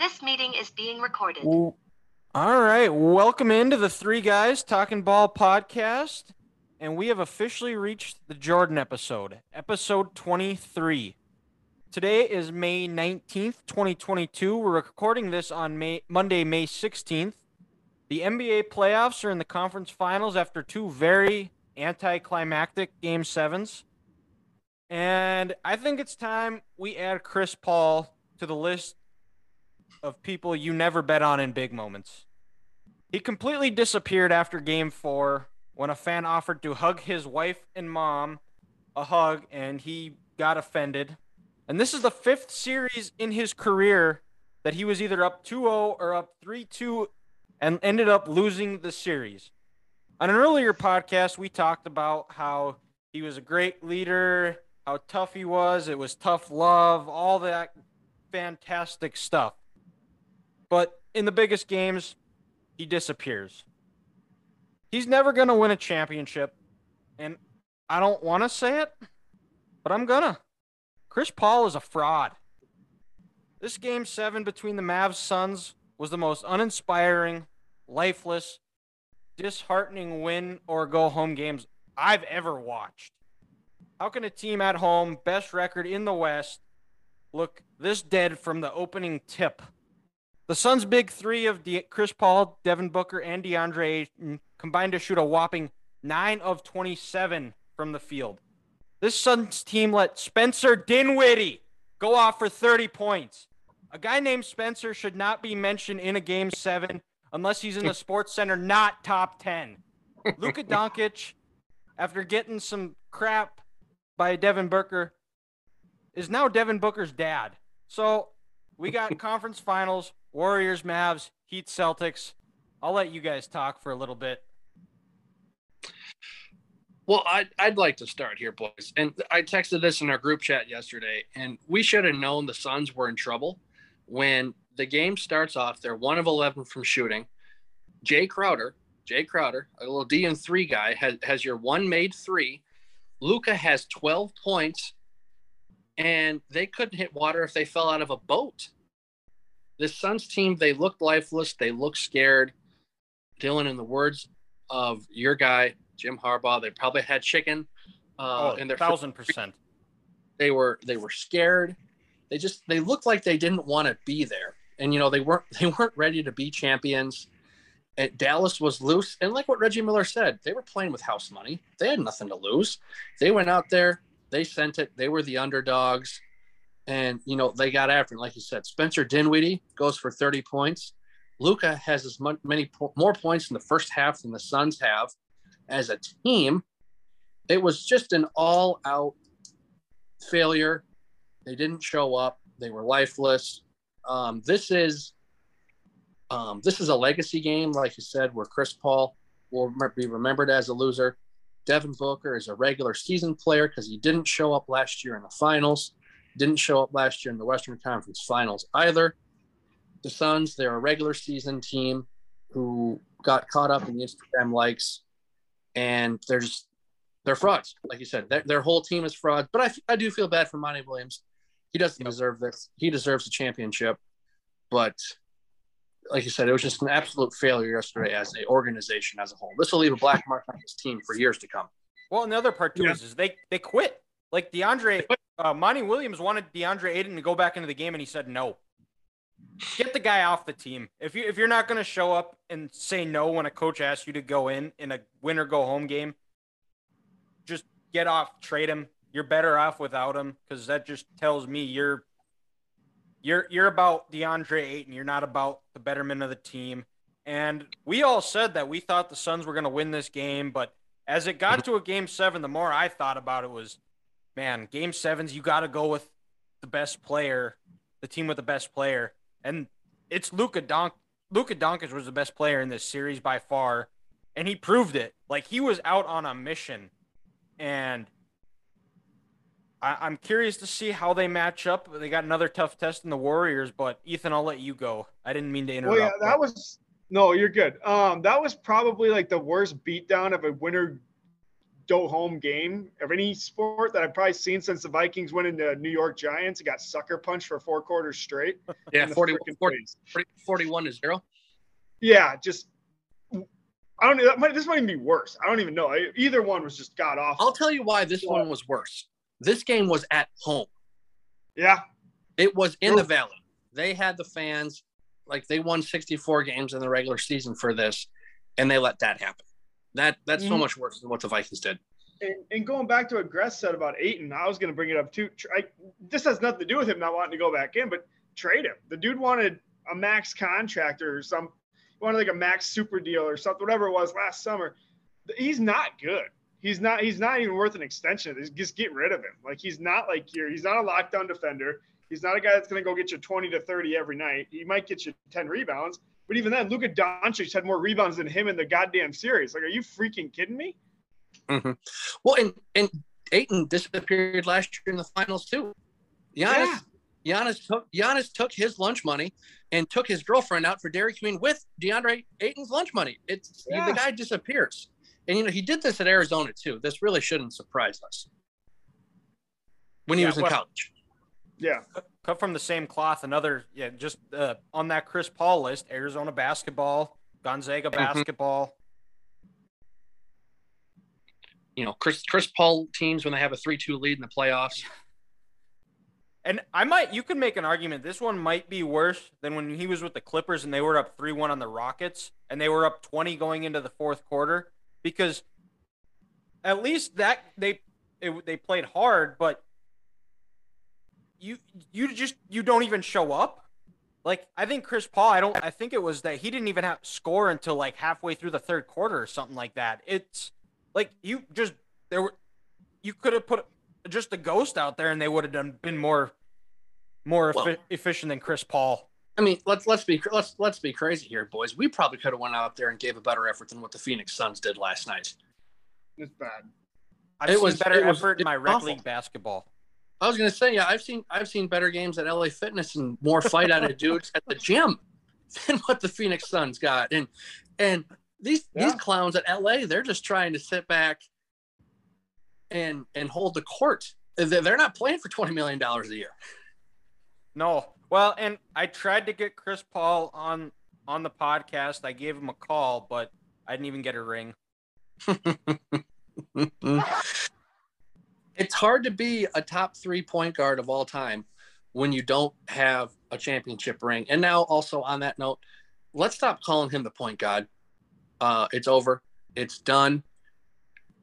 This meeting is being recorded. All right, welcome into the Three Guys Talking Ball podcast, and we have officially reached the Jordan episode, episode 23. Today is May 19th, 2022. We're recording this on May, Monday, May 16th. The NBA playoffs are in the conference finals after two very anticlimactic game sevens. And I think it's time we add Chris Paul to the list of people you never bet on in big moments. He completely disappeared after game four when a fan offered to hug his wife and mom a hug and he got offended. And this is the fifth series in his career that he was either up 2 0 or up 3 2 and ended up losing the series. On an earlier podcast, we talked about how he was a great leader, how tough he was. It was tough love, all that fantastic stuff. But in the biggest games, he disappears. He's never going to win a championship. And I don't want to say it, but I'm going to. Chris Paul is a fraud. This game seven between the Mavs Suns was the most uninspiring, lifeless, disheartening win or go home games I've ever watched. How can a team at home, best record in the West, look this dead from the opening tip? The Suns' big three of De- Chris Paul, Devin Booker, and DeAndre Ayton combined to shoot a whopping 9 of 27 from the field. This Suns team let Spencer Dinwiddie go off for 30 points. A guy named Spencer should not be mentioned in a game seven unless he's in the Sports Center, not top 10. Luka Doncic, after getting some crap by Devin Booker, is now Devin Booker's dad. So we got conference finals. Warriors, Mavs, Heat, Celtics. I'll let you guys talk for a little bit. Well, I'd, I'd like to start here, boys. And I texted this in our group chat yesterday, and we should have known the Suns were in trouble when the game starts off. They're one of 11 from shooting. Jae Crowder, Jae Crowder, a little D and three guy, has, has your one made three. Luka has 12 points, and they couldn't hit water if they fell out of a boat this Suns team, they looked lifeless. They looked scared. Dylan, in the words of your guy, Jim Harbaugh, they probably had chicken. Uh, oh, in their thousand percent. They were they were scared. They just they looked like they didn't want to be there, and you know they weren't they weren't ready to be champions. And Dallas was loose, and like what Reggie Miller said, they were playing with house money. They had nothing to lose. They went out there, they sent it. They were the underdogs and you know they got after him. Like you said, Spencer Dinwiddie goes for 30 points. Luka has as many more points in the first half than the Suns have as a team. It was just an all-out failure. They didn't show up. They were lifeless. Um, this is um, this is a legacy game, like you said, where Chris Paul will be remembered as a loser. Devin Booker is a regular season player because he didn't show up last year in the finals. Didn't show up last year in the Western Conference Finals either. The Suns, they're a regular season team who got caught up in the Instagram likes, and they're just they're frauds. Like you said, their, their whole team is frauds. But I, I do feel bad for Monty Williams. He doesn't deserve this. He deserves a championship. But like you said, it was just an absolute failure yesterday as an organization as a whole. This will leave a black mark on his team for years to come. Well, another part too yeah. is, is they they quit. Like DeAndre, uh, Monty Williams wanted DeAndre Ayton to go back into the game, and he said no. Get the guy off the team. If you if you're not going to show up and say no when a coach asks you to go in in a win or go home game, just get off, trade him. You're better off without him because that just tells me you're you're you're about DeAndre Ayton. You're not about the betterment of the team. And we all said that we thought the Suns were going to win this game, but as it got to a game seven, the more I thought about it was man, game sevens, you got to go with the best player, the team with the best player. And it's Luka Donk. Luka Doncic was the best player in this series by far, and he proved it. Like he was out on a mission, and I, am curious to see how they match up. They got another tough test in the Warriors, but Ethan, I'll let you go. I didn't mean to interrupt. Well, yeah, that was no, you're good. Um, that was probably like the worst beatdown of a winner do home game of any sport that I've probably seen since the Vikings went into New York Giants and got sucker punched for four quarters straight. Yeah, in the 40, 40, 40 41 to zero. Yeah, just I don't know. That might, this might even be worse. I don't even know. I- Either one was just god awful. I'll tell you why this one was worse. This game was at home. Yeah, It was in True. the Valley. They had the fans, like they won 64 games in the regular season for this, and they let that happen. That that's so Mhm. much worse than what the Vikings did. and, and going back to what Gress said about Ayton, I was going to bring it up too. I, this has nothing to do with him not wanting to go back in, but trade him. The dude wanted a max contract or some, he wanted like a max super deal or something, whatever it was last summer. He's not good. He's not. He's not even worth an extension. Just get rid of him. Like he's not like your. He's not a lockdown defender. He's not a guy that's going to go get you 20 to 30 every night. He might get you 10 rebounds, but even then, Luka Doncic had more rebounds than him in the goddamn series. Like, are you freaking kidding me? Mm-hmm. Well, and and Ayton disappeared last year in the finals too. Giannis, Giannis took Giannis took his lunch money and took his girlfriend out for Dairy Queen with DeAndre Ayton's lunch money. It's Yeah. the guy disappears, and you know he did this at Arizona too. This really shouldn't surprise us when he Yeah, was in well- college. Yeah. Cut from the same cloth. Another, yeah, just uh, on that Chris Paul list: Arizona basketball, Gonzaga Mhm. basketball. You know, Chris Chris Paul teams when they have a three two lead in the playoffs. And I might, you could make an argument. This one might be worse than when he was with the Clippers and they were up three-one on the Rockets, and they were up twenty going into the fourth quarter. Because at least that they it, they played hard, but you you just you don't even show up. Like I think Chris Paul, I don't. I think it was that he didn't even have score until like halfway through the third quarter or something like that. It's like you just there were you could have put just a ghost out there and they would have done been more more Well- effi- efficient than Chris Paul. I mean, let's let's be let's let's be crazy here, boys. We probably could have went out there and gave a better effort than what the Phoenix Suns did last night. It's bad. I've It seen was- better it was- effort in my it's rec awful. league basketball. I was gonna say, yeah, I've seen I've seen better games at LA Fitness and more fight out of dudes at the gym than what the Phoenix Suns got. And and these these clowns at LA, they're just trying to sit back and and hold the court. They're they're not playing for twenty million dollars a year. No. Well, and I tried to get Chris Paul on on the podcast. I gave him a call, but I didn't even get a ring. it's hard to be a top three point guard of all time when you don't have a championship ring. And now, also on that note, let's stop calling him the point guard. Uh, it's over. It's done.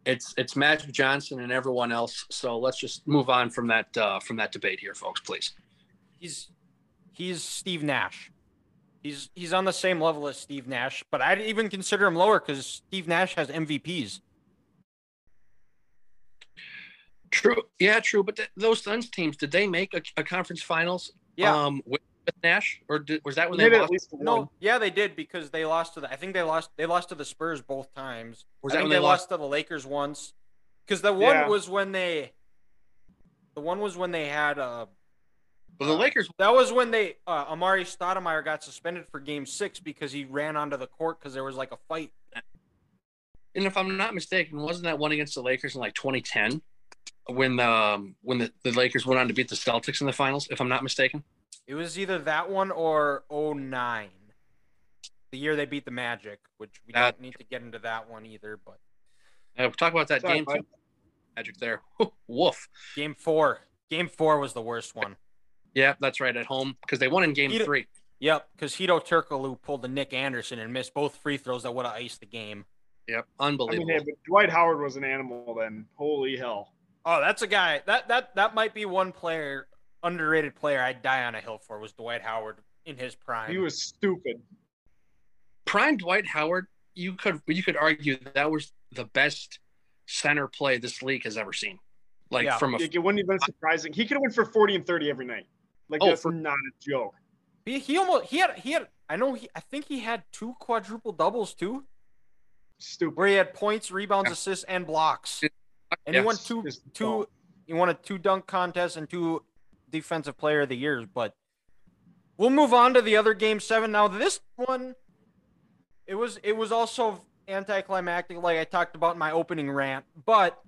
It's it's Magic Johnson and everyone else. So let's just move on from that uh, from that debate here, folks, please. He's he's Steve Nash. He's he's on the same level as Steve Nash, but I'd even consider him lower because Steve Nash has MVPs. True. Yeah, true. But th- those Suns teams, did they make a, a conference finals? Yeah. Um, with Nash, or did, was that when They they lost? at least one. No, yeah, they did because they lost to the. I think they lost. They lost to the Spurs both times. Was I that think when they, they lost to the Lakers once. Because the one Yeah. was when they. The one was when they had uh Well, the Lakers. That was when they uh, Amar'e Stoudemire got suspended for Game Six because he ran onto the court because there was like a fight. And if I'm not mistaken, wasn't that one against the Lakers in like 2010 when um when the, the Lakers went on to beat the Celtics in the finals? If I'm not mistaken. It was either that one or 09. the year they beat the Magic, which we That- don't need to get into that one either. But Uh, we'll talk about that Sorry, game bud. too. Magic there. Woof. Game Four, Game Four was the worst one. Yeah, that's right. At home because they won in game He d- three. Yep, because Hedo Turkoglu pulled the Nick Anderson and missed both free throws that would have iced the game. Yep, I unbelievable. mean, hey, but Dwight Howard was an animal then. Holy hell. Oh, that's a guy that that that might be one player, underrated player I'd die on a hill for was Dwight Howard in his prime. He was stupid. Prime Dwight Howard. You could you could argue that was the best center play this league has ever seen. Like Yeah. from a Like, it wouldn't have been surprising. He could have went for 40 and 30 every night. Like Oh, that's for- not a joke. He, he almost he had he had I know he I think he had two quadruple doubles too, Stupid. where he had points, rebounds, assists, and blocks. And he won two two he won a two dunk contest and two defensive player of the years. But we'll move on to the other game seven. Now this one, it was it was also anticlimactic, like I talked about in my opening rant. But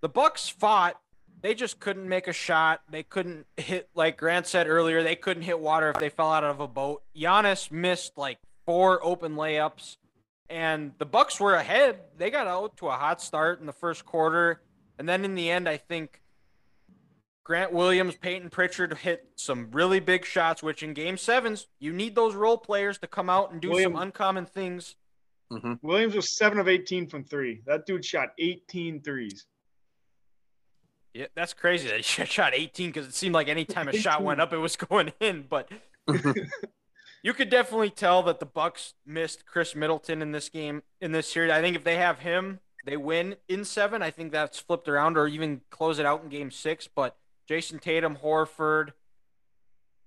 the Bucks fought. They just couldn't make a shot. They couldn't hit, like Grant said earlier, they couldn't hit water if they fell out of a boat. Giannis missed like four open layups, and the Bucks were ahead. They got out to a hot start in the first quarter, and then in the end, I think Grant Williams, Payton Pritchard hit some really big shots, which in game sevens, you need those role players to come out and do Williams- some uncommon things. Mm-hmm. Williams was seven of 18 from three. That dude shot 18 threes. Yeah, that's crazy that he shot 18 because it seemed like anytime a shot went up, it was going in. But you could definitely tell that the Bucks missed Khris Middleton in this game in this series. I think if they have him, they win in seven. I think that's flipped around or even close it out in game six. But Jayson Tatum, Horford,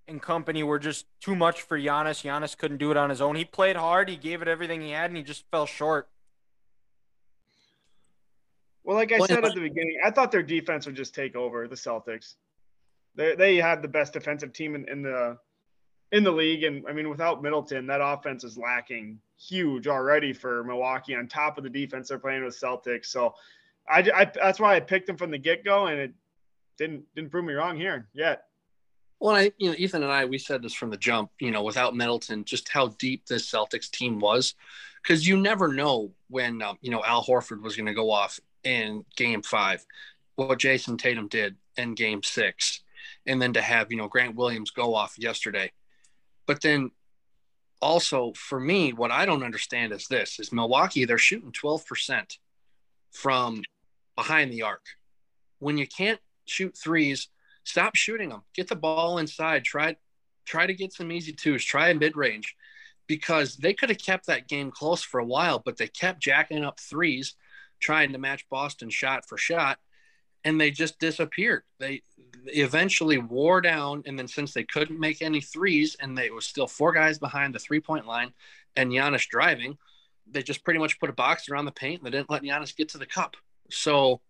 and company were just too much for Giannis. Giannis couldn't do it on his own. He played hard. He gave it everything he had, and he just fell short. Well, like I said at the beginning, I thought their defense would just take over the Celtics. They they had the best defensive team in, in the in the league, and I mean, without Middleton, that offense is lacking huge already for Milwaukee. On top of the defense they're playing with Celtics, so I, I that's why I picked them from the get go, and it didn't didn't prove me wrong here yet. Well, I, you know, Ethan and I, we said this from the jump, you know, without Middleton, just how deep this Celtics team was. Because you never know when, um, you know, Al Horford was going to go off in game five, what Jayson Tatum did in game six. And then to have, you know, Grant Williams go off yesterday. But then also for me, what I don't understand is this is Milwaukee, they're shooting 12% from behind the arc. When you can't shoot threes, stop shooting them. Get the ball inside. Try try to get some easy twos. Try a mid range because they could have kept that game close for a while, but they kept jacking up threes, trying to match Boston shot for shot, and they just disappeared. They eventually wore down, and then since they couldn't make any threes, and they was still four guys behind the three point line, and Giannis driving, they just pretty much put a box around the paint. And they didn't let Giannis get to the cup. So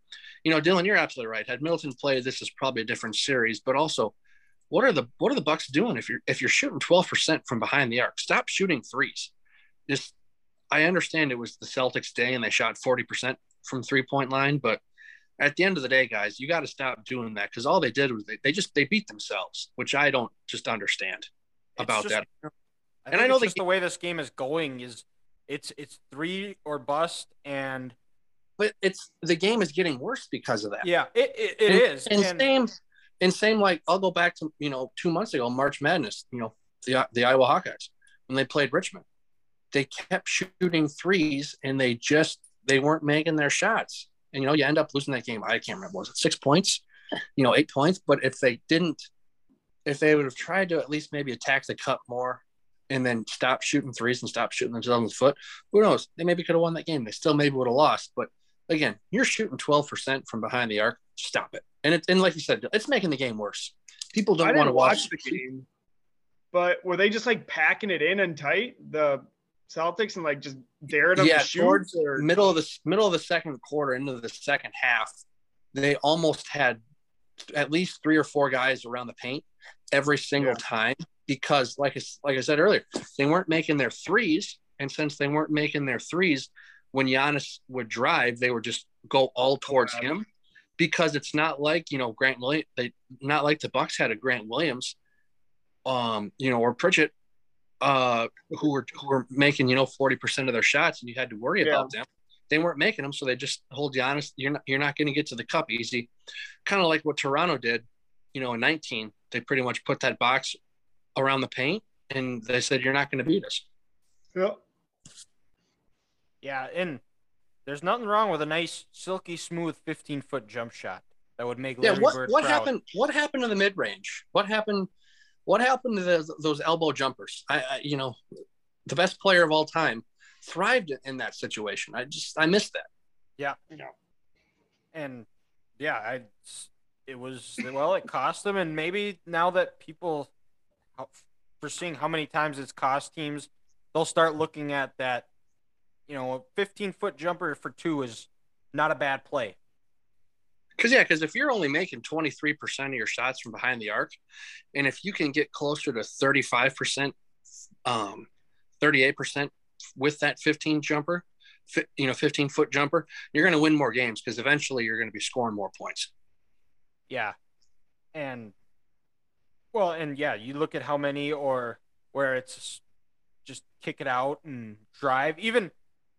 you know, Dylan, you're absolutely right. Had Middleton played, this is probably a different series. But also, what are the what are the Bucks doing if you're if you're shooting 12% from behind the arc? Stop shooting threes. Just I understand it was the Celtics day and they shot 40% from three point line, but at the end of the day, guys, you got to stop doing that because all they did was they, they just they beat themselves, which I don't just understand about just- that. I And I know the- the way this game is going is it's it's three or bust and But it's the game is getting worse because of that. yeah it it, it and, is And, and same, and same like I'll go back to you know two months ago, March Madness. You know the the Iowa Hawkeyes when they played Richmond, they kept shooting threes and they just they weren't making their shots. And you know you end up losing that game. I can't remember was it six points, you know eight points. But if they didn't, if they would have tried to at least maybe attack the cup more. And then stop shooting threes and stop shooting themselves in the foot. Who knows? They maybe could have won that game. They still maybe would have lost. But again, you're shooting 12% from behind the arc. Stop it. And it, and like you said, it's making the game worse. People don't didn't want to watch. watch the game, but were they just like packing it in and tight the Celtics and like just dared them Yeah, to shoot? or- middle of the middle of the second quarter into the second half, they almost had at least three or four guys around the paint every single Yeah. time because, like I, like I said earlier, they weren't making their threes, and since they weren't making their threes, when Giannis would drive, they would just go all towards him because it's not like you know Grant Williams. They not like the Bucks had a Grant Williams, um, you know, or Pritchett, uh, who were who were making you know forty percent of their shots, and you had to worry Yeah. about them. They weren't making them, so they just hold you honest. You're not you're not going to get to the cup easy, kind of like what Toronto did, you know, in 19. They pretty much put that box around the paint, and they said you're not going to beat us. Yep. yeah and there's nothing wrong with a nice silky smooth 15 foot jump shot that would make Yeah, Larry what Bird what proud. happened? What happened to the mid range? What happened? What happened to those, those elbow jumpers? I, I, you know, the best player of all time thrived in that situation. I just I missed that. Yeah. And yeah, I it was well, it cost them, and maybe now that people for seeing how many times it's cost teams, they'll start looking at that. You know, a 15 foot jumper for two is not a bad play. Because yeah, because if you're only making 23% of your shots from behind the arc, and if you can get closer to 35%, um, 38% with that 15 jumper, you know, 15 foot jumper, you're going to win more games because eventually you're going to be scoring more points. Yeah. And well, and yeah, you look at how many or where it's just kick it out and drive. Even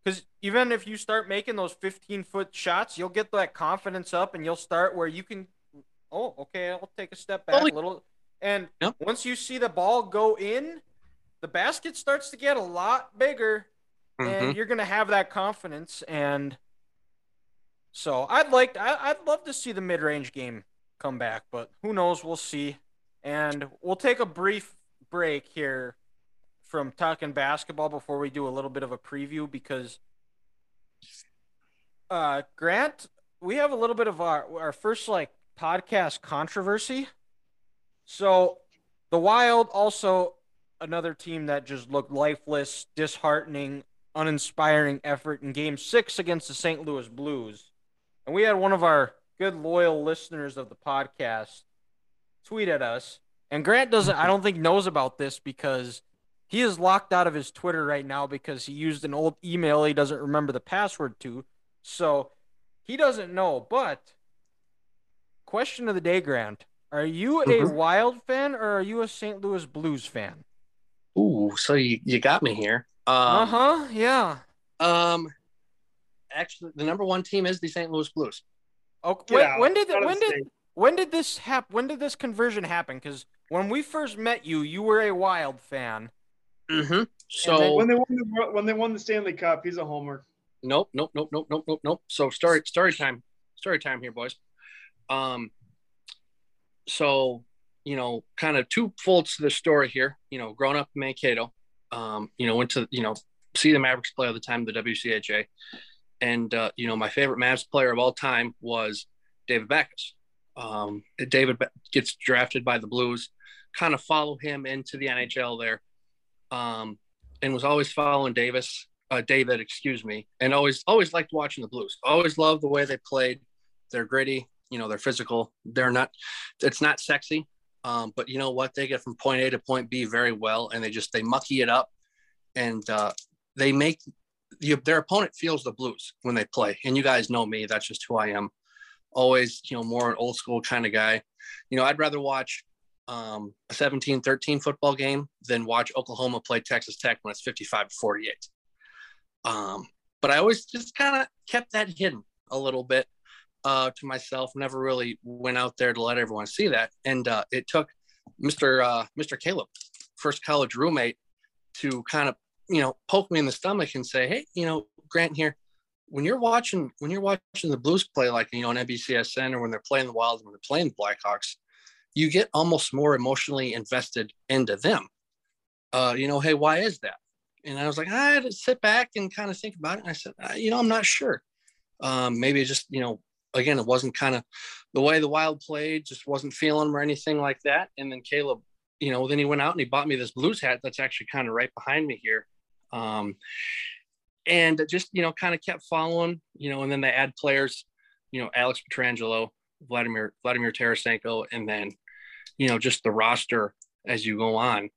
because even if you start making those 15 foot shots, you'll get that confidence up and you'll start where you can, oh, okay, I'll take a step back Holy- a little. And Yep. once you see the ball go in, the basket starts to get a lot bigger Mhm. and you're gonna have that confidence. And so I'd like, I, I'd love to see the mid-range game come back, but who knows? We'll see. And we'll take a brief break here from talking basketball before we do a little bit of a preview because, uh, Grant, we have a little bit of our our first like podcast controversy. So, the Wild also another team that just looked lifeless, disheartening, uninspiring effort in game six against the St. Louis Blues. And we had one of our good, loyal listeners of the podcast tweet at us. And Grant doesn't, I don't think, knows about this because he is locked out of his Twitter right now because he used an old email he doesn't remember the password to. So he doesn't know. But, question of the day, Grant. Are you a Mhm. Wild fan or are you a St. Louis Blues fan? Ooh, so you, you got me here. Uh Um, huh. Yeah. um, actually, the number one team is the St. Louis Blues. Okay. When, out. when did when did state. when did this happen? When did this conversion happen? Because when we first met you, you were a Wild fan. Mm-hmm. So when they won the when they won the Stanley Cup, he's a homer. Nope, nope, nope, nope, nope, nope, nope. So story story time. Story time here, boys. Um so, you know, kind of two folds to the story here. You know, growing up in Mankato, um, you know, went to, you know, see the Mavericks play all the time, the WCHA. And uh, you know, my favorite Mavs player of all time was David Backes. Um, David gets drafted by the Blues, kind of follow him into the NHL there. Um, and was always following Davis uh, David, excuse me, and always always liked watching the Blues. Always loved the way they played. They're gritty, you know, they're physical. They're not. It's not sexy, um, but you know what? They get from point A to point B very well, and they just they mucky it up, and uh, they make the, their opponent feels the Blues when they play. And you guys know me. That's just who I am. Always, you know, more an old school kind of guy. You know, I'd rather watch um, a 17 13 football game than watch Oklahoma play Texas Tech when it's 55 to 48. Um, but I always just kind of kept that hidden a little bit uh, to myself. Never really went out there to let everyone see that. And uh, it took Mr. Uh, Mr. Caleb, first college roommate, to kind of you know poke me in the stomach and say, hey, you know, Grant here. When you're watching, when you're watching the Blues play, like you know, on NBCSN, or when they're playing the Wild, when they're playing the Blackhawks, you get almost more emotionally invested into them. Uh, you know, hey, why is that? And I was like, I had to sit back and kind of think about it. And I said, "Uh, you know, I'm not sure. Um, maybe just, you know, again, it wasn't kind of the way the Wild played, just wasn't feeling or anything like that. And then Caleb, you know, then he went out and he bought me this blues hat that's actually kind of right behind me here. Um, and just, you know, kind of kept following, you know, and then they add players, you know, Alex Pietrangelo, Vladimir, Vladimir Tarasenko, and then, you know, just the roster as you go on.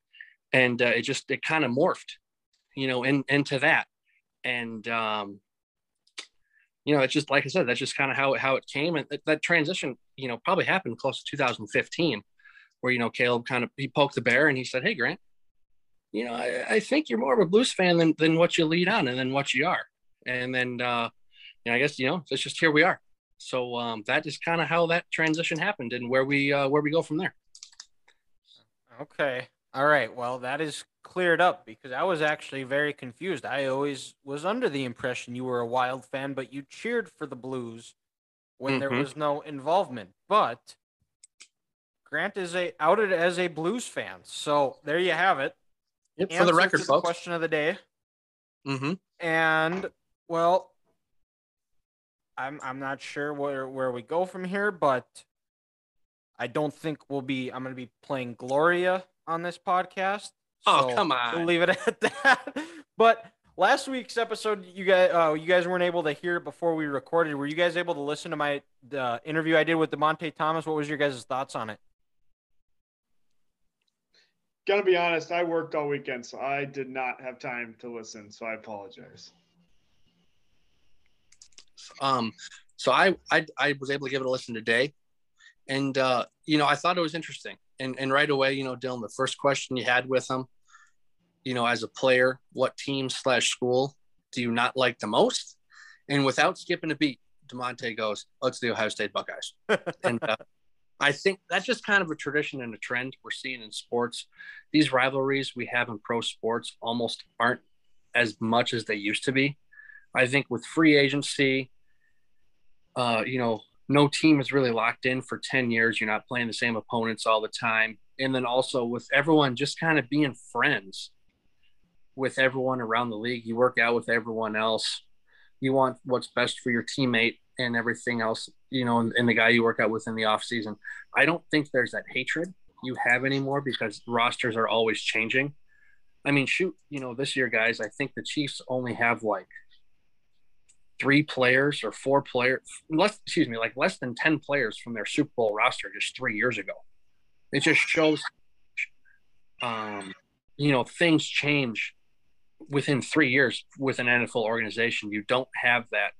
And uh, it just, it kind of morphed, you know, in, into that. And, um, you know, it's just, like I said, that's just kind of how, how it came. And that, that transition, you know, probably happened close to 2015 where, you know, Caleb kind of, he poked the bear and he said, Hey Grant, you know, I, I think you're more of a blues fan than, than what you lead on and then what you are. And then, uh, you know, I guess, you know, it's just here we are. So um, that is kind of how that transition happened and where we, uh, where we go from there. Okay. All right. Well, that is cleared up because I was actually very confused. I always was under the impression you were a Wild fan, but you cheered for the Blues when there Mhm. was no involvement. But Grant is a outed as a Blues fan. So there you have it. Yep, for the record, folks. question of the day. Mm-hmm. And well, I'm I'm not sure where where we go from here, but I don't think we'll be. I'm going to be playing Gloria on this podcast. Oh, so come We'll on. leave it at that. But last week's episode, you guys uh, you guys weren't able to hear it before we recorded. Were you guys able to listen to my the interview I did with Dymonte Thomas? What was your guys' thoughts on it? Gonna be honest, I worked all weekend, so I did not have time to listen. So I apologize. Um, so I, I I was able to give it a listen today, and uh, you know I thought it was interesting. And and right away, you know, Dylan, the first question you had with him, you know, as a player, what team slash school do you not like the most? And without skipping a beat, Dymonte goes, "Let's the Ohio State Buckeyes." and uh, I think that's just kind of a tradition and a trend we're seeing in sports. These rivalries we have in pro sports almost aren't as much as they used to be. I think with free agency, uh, you know, no team is really locked in for 10 years. You're not playing the same opponents all the time. And then also with everyone just kind of being friends with everyone around the league, you work out with everyone else. You want what's best for your teammate and everything else, you know, and, and the guy you work out with in the off season. I don't think there's that hatred you have anymore because rosters are always changing. I mean, shoot, you know, this year, guys, I think the Chiefs only have like three players or four players, less, excuse me, like less than 10 players from their Super Bowl roster just three years ago. It just shows, um, you know, things change within three years with an NFL organization. You don't have that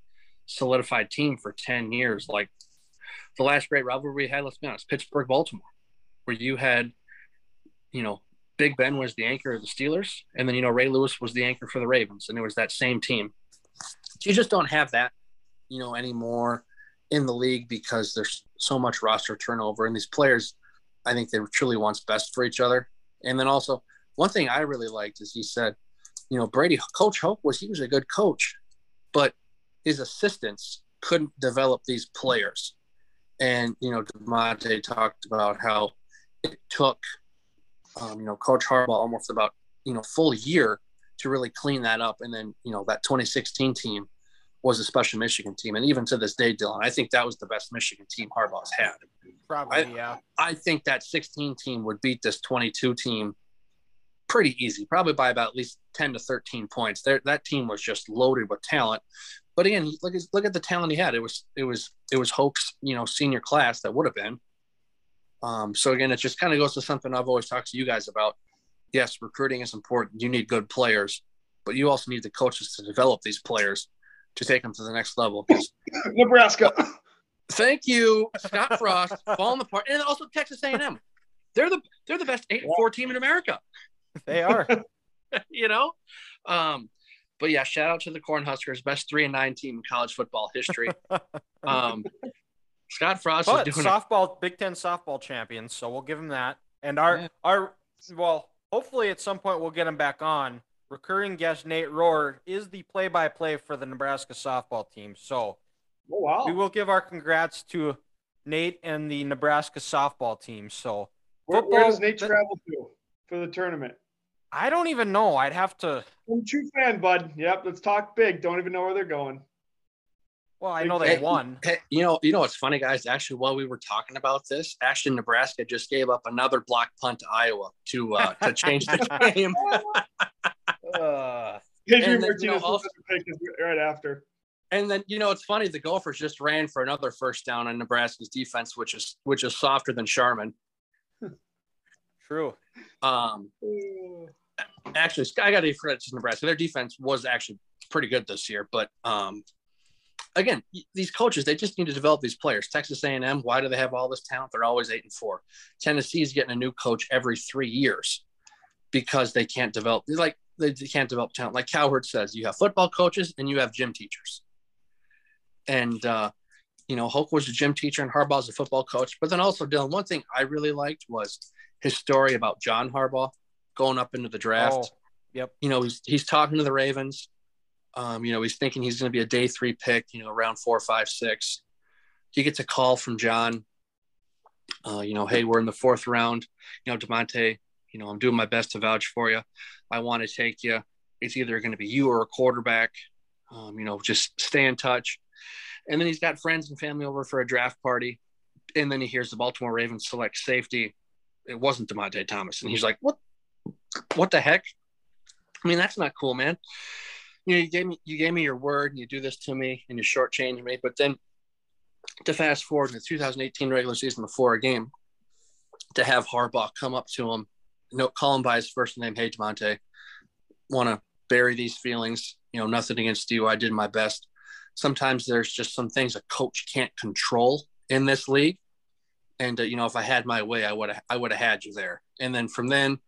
solidified team for 10 years. Like the last great rivalry we had, let's be honest, Pittsburgh, Baltimore, where you had, you know, Big Ben was the anchor of the Steelers, and then you know Ray Lewis was the anchor for the Ravens, and it was that same team. You just don't have that, you know, anymore in the league because there's so much roster turnover, and these players, I think they truly wants best for each other. And then also, one thing I really liked is he said, you know, Brady, Coach Hoke was he was a good coach, but his assistants couldn't develop these players. And you know, Dymonte talked about how it took um, you know, Coach Harbaugh almost about, you know, full year to really clean that up. And then, you know, that 2016 team was a special Michigan team. And even to this day, Dylan, I think that was the best Michigan team Harbaugh's had. Probably, I, yeah. I think that 16 team would beat this 22 team pretty easy, probably by about at least 10 to 13 points. There, that team was just loaded with talent. But again, look, at look at the talent he had. It was, it was, it was Hoke's, you know, senior class that would have been. Um, so again, it just kind of goes to something I've always talked to you guys about. Yes, recruiting is important. You need good players, but you also need the coaches to develop these players to take them to the next level. Nebraska. Thank you, Scott Frost, falling apart, and also Texas A&M. They're the they're the best eight four team in America. They are. you know, um, but yeah, shout out to the Cornhuskers, best three and nine team in college football history. Um, Scott Frost but is doing softball, Big Ten softball champions, so we'll give him that. And our Yeah. our well, hopefully at some point we'll get him back on. Recurring guest Nate Rohr is the play-by-play for the Nebraska softball team. So Oh wow. we will give our congrats to Nate and the Nebraska softball team. So Where, where does football- Nate travel to for the tournament? I don't even know. I'd have to. I'm a true fan, bud. Yep, let's talk big. Don't even know where they're going. Well, I know they Hey, won. Hey, you know, you know what's funny, guys? Actually, while we were talking about this, Ashton, Nebraska just gave up another block punt to Iowa to uh, to change the game. Uh, Adrian then, you know, also- was pick right after. And then you know it's funny, the Gophers just ran for another first down on Nebraska's defense, which is which is softer than Charmin. true. Um, actually, I got to give credit to Nebraska. Their defense was actually pretty good this year, but um, again, these coaches they just need to develop these players. Texas A&M, why do they have all this talent? They're always eight and four. Tennessee is getting a new coach every three years because they can't develop like they can't develop talent. Like Cowherd says, you have football coaches and you have gym teachers. And uh, you know, Hoke was a gym teacher and Harbaugh's a football coach. But then also, Dylan, one thing I really liked was his story about John Harbaugh going up into the draft. Oh, yep. You know, he's he's talking to the Ravens. Um, you know, he's thinking he's going to be a day three pick. You know, around four, five, six. He gets a call from John. Uh, you know, hey, we're in the fourth round. You know, Dymonte. You know, I'm doing my best to vouch for you. I want to take you. It's either going to be you or a quarterback. Um, you know, just stay in touch. And then he's got friends and family over for a draft party. And then he hears the Baltimore Ravens select safety. It wasn't Dymonte Thomas. And he's like, what? What the heck? I mean, that's not cool, man. You know, you gave me you gave me your word and you do this to me and you shortchange me. But then to fast forward in the 2018 regular season before a game, to have Harbaugh come up to him, know, call him by his first name, hey Dymonte, want to bury these feelings. You know, nothing against you. I did my best. sometimes there's just some things a coach can't control in this league. And uh, you know, if I had my way, I would have I would have had you there. And then from then,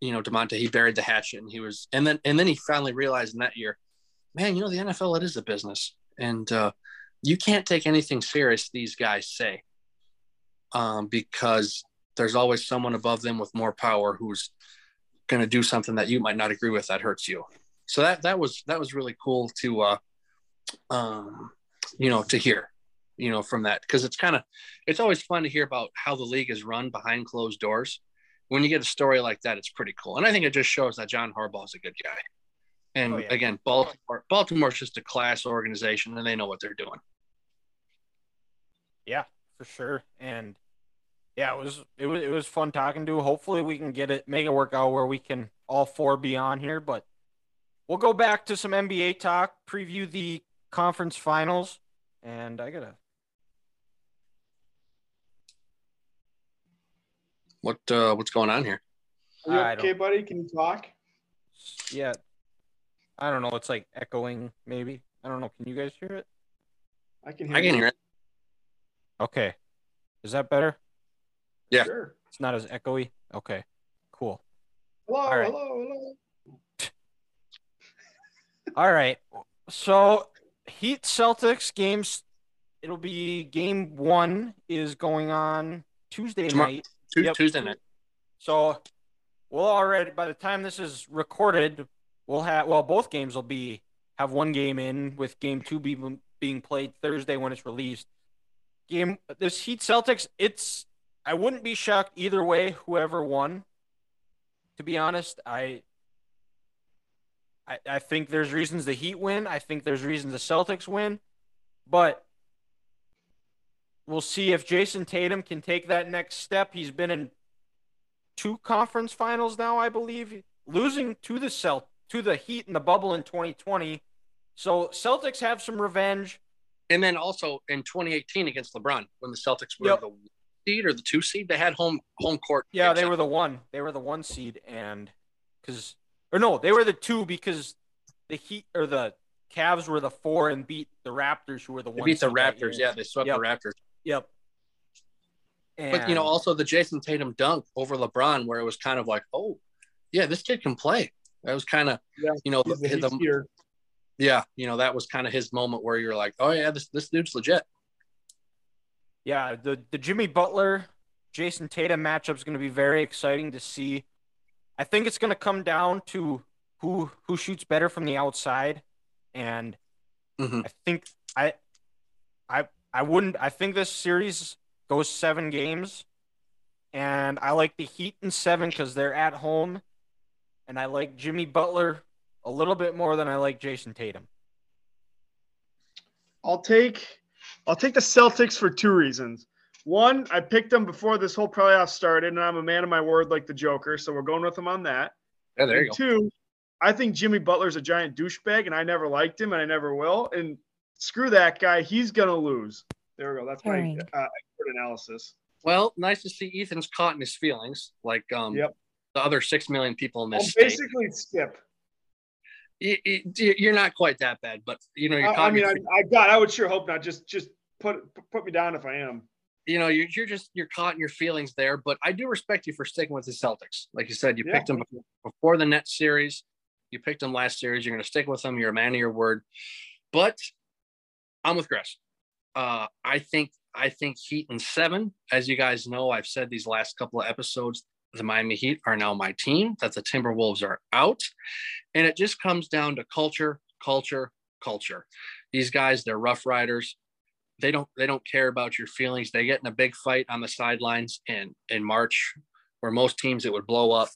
you know, Dymonte he buried the hatchet, and he was, and then and then he finally realized in that year, man, you know, the NFL it is a business, and uh, you can't take anything serious these guys say, um, because there's always someone above them with more power who's going to do something that you might not agree with that hurts you. So that that was that was really cool to uh, um, you know, to hear, you know, from that because it's kind of it's always fun to hear about how the league is run behind closed doors. When you get a story like that, it's pretty cool, and I think it just shows that John Harbaugh is a good guy. And Oh, yeah. again, Baltimore, Baltimore's just a class organization, and they know what they're doing. Yeah, for sure. And yeah, it was it was it was fun talking to. Hopefully we can get it make it work out where we can all four be on here, but we'll go back to some NBA talk, preview the conference finals, and I gotta What uh, what's going on here? Are you okay, buddy? Can you talk? yeah. I don't know, it's like echoing maybe. I don't know. Can you guys hear it? I can hear. I can you. hear it. Okay. Is that better? Yeah. Sure. It's not as echoey. Okay. Cool. Hello, All right. hello, hello. All right. So Heat Celtics games it'll be game 1 is going on Tuesday Tomorrow- night. Tu- Yep. Tuesday night. So we'll already by the time this is recorded, we'll have well both games will be have one game in with game 2 be, being played Thursday when it's released. Game this Heat Celtics, it's I wouldn't be shocked either way whoever won. To be honest, I I, I think there's reasons the Heat win. I think there's reasons the Celtics win. But we'll see if Jayson Tatum can take that next step. He's been in two conference finals now, I believe, losing to the Celt to the Heat in the bubble in 2020. So Celtics have some revenge. And then also in 2018 against LeBron, when the Celtics were Yep. the seed or the two seed, they had home home court. Yeah, they were the one. They were the one seed, and because or no, they were the two because the Heat or the Cavs were the four and beat the Raptors, who were the They one. beat the seed that Raptors. Yeah, they swept Yep. the Raptors. Yep. But you know, also the Jayson Tatum dunk over LeBron, where it was kind of like, oh, yeah, this kid can play. That was kind of, Yeah, you know, He's the, the, the- yeah, you know, that was kind of his moment where you're like, oh yeah, this this dude's legit. Yeah, the the Jimmy Butler Jayson Tatum matchup is going to be very exciting to see. I think it's going to come down to who who shoots better from the outside, and Mhm. I think I I I wouldn't. I think this series goes seven games, and I like the Heat in seven because they're at home, and I like Jimmy Butler a little bit more than I like Jayson Tatum. I'll take I'll take the Celtics for two reasons. One, I picked them before this whole playoff started, and I'm a man of my word like the Joker, so we're going with them on that. Yeah, there you And go. Two, I think Jimmy Butler's a giant douchebag, and I never liked him, and I never will. And screw that guy, he's gonna lose. There we go. That's my Herring. uh, expert analysis. Well, nice to see Ethan's caught in his feelings, like um, Yep. the other six million people in I'll this state. basically skip. You- you- You're not quite that bad, but you know, you're I, caught I mean, I, I God, I would sure hope not. Just just put put me down if I am. you know, you're, you're just you're caught in your feelings there. But I do respect you for sticking with the Celtics. Like you said, you Yeah. picked them before, the Nets series. You picked them last series. You're going to stick with them. You're a man of your word. But I'm with Gress. Uh, I think I think Heat and seven. As you guys know, I've said these last couple of episodes. The Miami Heat are now my team. That the Timberwolves are out, and it just comes down to culture, culture, culture. These guys, they're rough riders they don't they don't care about your feelings. They get in a big fight on the sidelines in in March, where most teams it would blow up.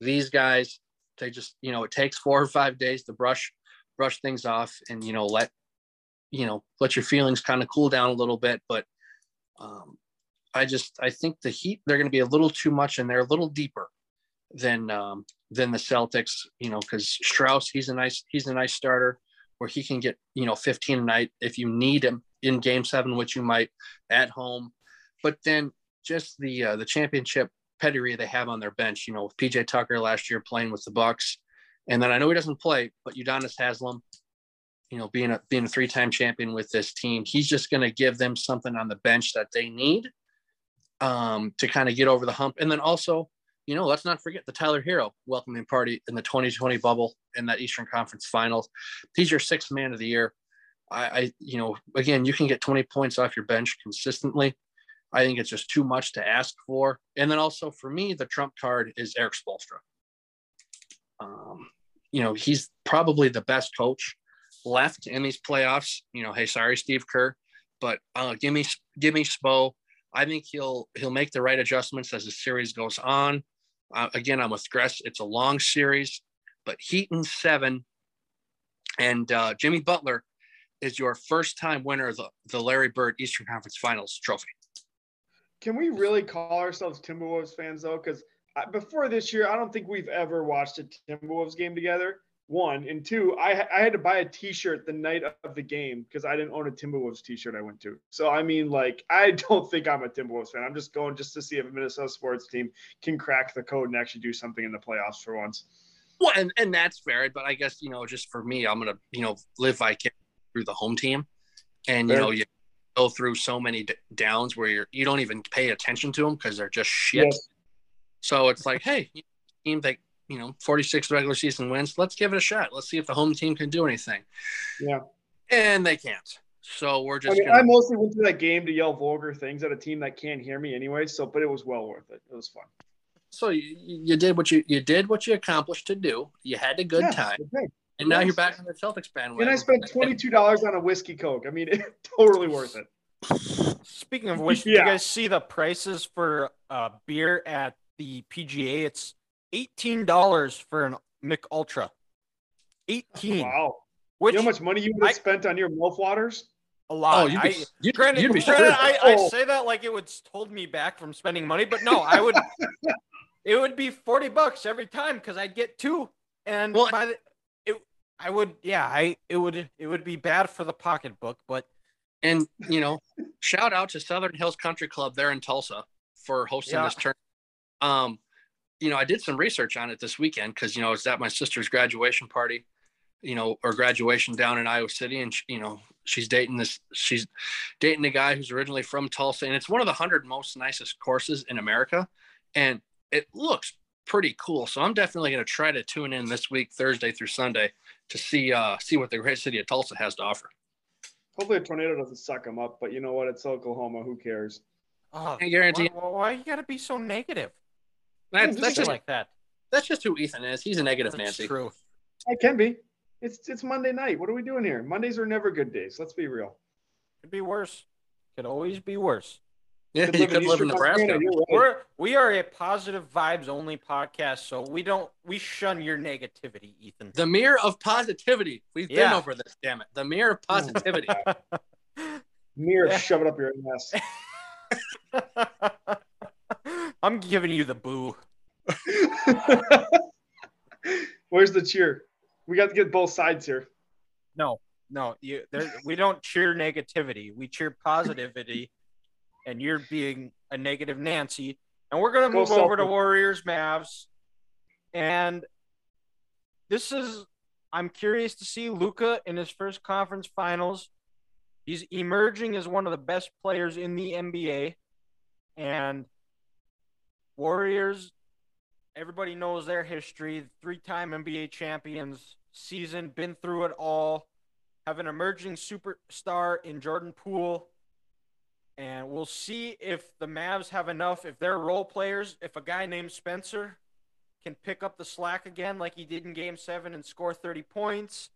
These guys, they just you know it takes four or five days to brush brush things off and you know let you know let your feelings kind of cool down a little bit. But um, I just I think the Heat they're going to be a little too much and they're a little deeper than um, than the Celtics. You know because Strus he's a nice he's a nice starter where he can get you know 15 a night if you need him in game seven which you might at home but then just the uh, the championship pedigree they have on their bench you know with pj tucker last year playing with the bucks and then i know he doesn't play but udonis haslem you know, being a being a three time champion with this team, he's just going to give them something on the bench that they need um, to kind of get over the hump. And then also, you know, let's not forget the Tyler Herro welcoming party in the 2020 bubble in that Eastern Conference Finals. He's your sixth man of the year. I, I, you know, again, you can get 20 points off your bench consistently. I think it's just too much to ask for. And then also for me, the trump card is Erik Spoelstra. Um, you know, he's probably the best coach left in these playoffs. You know, hey, sorry, Steve Kerr, but uh, give me give me Spo. I think he'll he'll make the right adjustments as the series goes on. Uh, again, I'm with Gress. It's a long series, but Heat Heaton seven and uh, Jimmy Butler is your first time winner of the, the Larry Bird Eastern Conference Finals trophy. Can we really call ourselves Timberwolves fans though? Because before this year, I don't think we've ever watched a Timberwolves game together. One and two, I I had to buy a T-shirt the night of the game because I didn't own a Timberwolves T-shirt I went to. So I mean, like, I don't think I'm a Timberwolves fan. I'm just going just to see if a Minnesota sports team can crack the code and actually do something in the playoffs for once. Well, and, and that's fair, but I guess you know, just for me, I'm gonna you know live vicariously through the home team, and you know you go through so many downs where you're you don't even pay attention to them because they're just shit. Yes. So it's like, hey, team that you know 46 regular season wins let's give it a shot. Let's see if the home team can do anything. Yeah. And they can't. So we're just I, mean, gonna... I mostly went to that game to yell vulgar things at a team that can't hear me anyway so but it was well worth it. It was fun. So you, you did what you you did what you accomplished to do. You had a good yeah, time. okay. And now yes. you're back on the celtics bandwagon and i spent $22 on a whiskey coke i mean it, totally worth it speaking of which yeah. you guys see the prices for uh, beer at the pga it's eighteen dollars for an Mich Ultra. Eighteen. Wow. Which, you know how much money you would have I, spent on your mouth waters? A lot. Oh, you'd be, I, you'd, granted, you'd be granted. I, I oh. say that like it would hold me back from spending money, but no, I would. it would be forty bucks every time because I'd get two, and well, by the, it, I would, yeah, I it would it would be bad for the pocketbook, but. And you know, shout out to Southern Hills Country Club there in Tulsa for hosting yeah. this tournament. Um, you know, I did some research on it this weekend because, you know, it's at my sister's graduation party, you know, or graduation down in Iowa City. And, she, you know, she's dating this, she's dating a guy who's originally from Tulsa. And it's one of the hundred most nicest courses in America. And it looks pretty cool. So I'm definitely going to try to tune in this week, Thursday through Sunday, to see uh, see what the great city of Tulsa has to offer. Hopefully, a tornado doesn't suck them up. But you know what? It's Oklahoma. Who cares? Oh, I guarantee. Why, why you got to be so negative? That's, that's just like that. That's just who Ethan is. He's a negative that's Nancy. True. It can be. It's it's Monday night. What are we doing here? Mondays are never good days. Let's be real. Could be worse. Could always be worse. Yeah, you could live in Nebraska. We're we are a positive vibes only podcast, so we don't we shun your negativity, Ethan. The mirror of positivity. We've yeah. been over this, damn it. The mirror of positivity. mirror, yeah. shove it up your ass. I'm giving you the boo. Where's the cheer? We got to get both sides here. No, no, you. There, we don't cheer negativity. We cheer positivity, and you're being a negative Nancy. And we're gonna move over to Warriors Mavs, and this is. I'm curious to see Luka in his first conference finals. He's emerging as one of the best players in the NBA, and Warriors, everybody knows their history. Three time NBA champions, season, been through it all. Have an emerging superstar in Jordan Poole. And we'll see if the Mavs have enough, if they're role players, if a guy named Spencer can pick up the slack again like he did in game seven and score 30 points.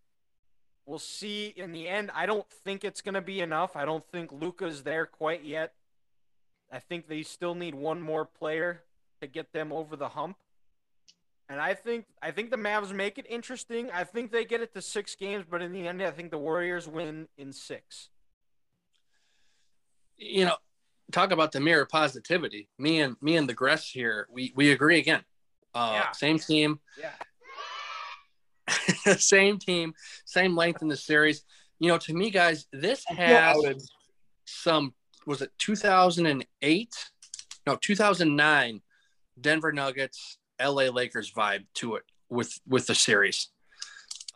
We'll see in the end. I don't think it's going to be enough. I don't think Luka's there quite yet. I think they still need one more player to get them over the hump. And I think I think the Mavs make it interesting. I think they get it to six games, but in the end, I think the Warriors win in six. You know, talk about the mirror positivity. Me and me and the Gress here, we we agree again. Uh, yeah. Same team. Yeah. same team, same length in the series. You know, to me, guys, this has some. Was it 2008? No, 2009 Denver Nuggets, LA Lakers vibe to it with with the series.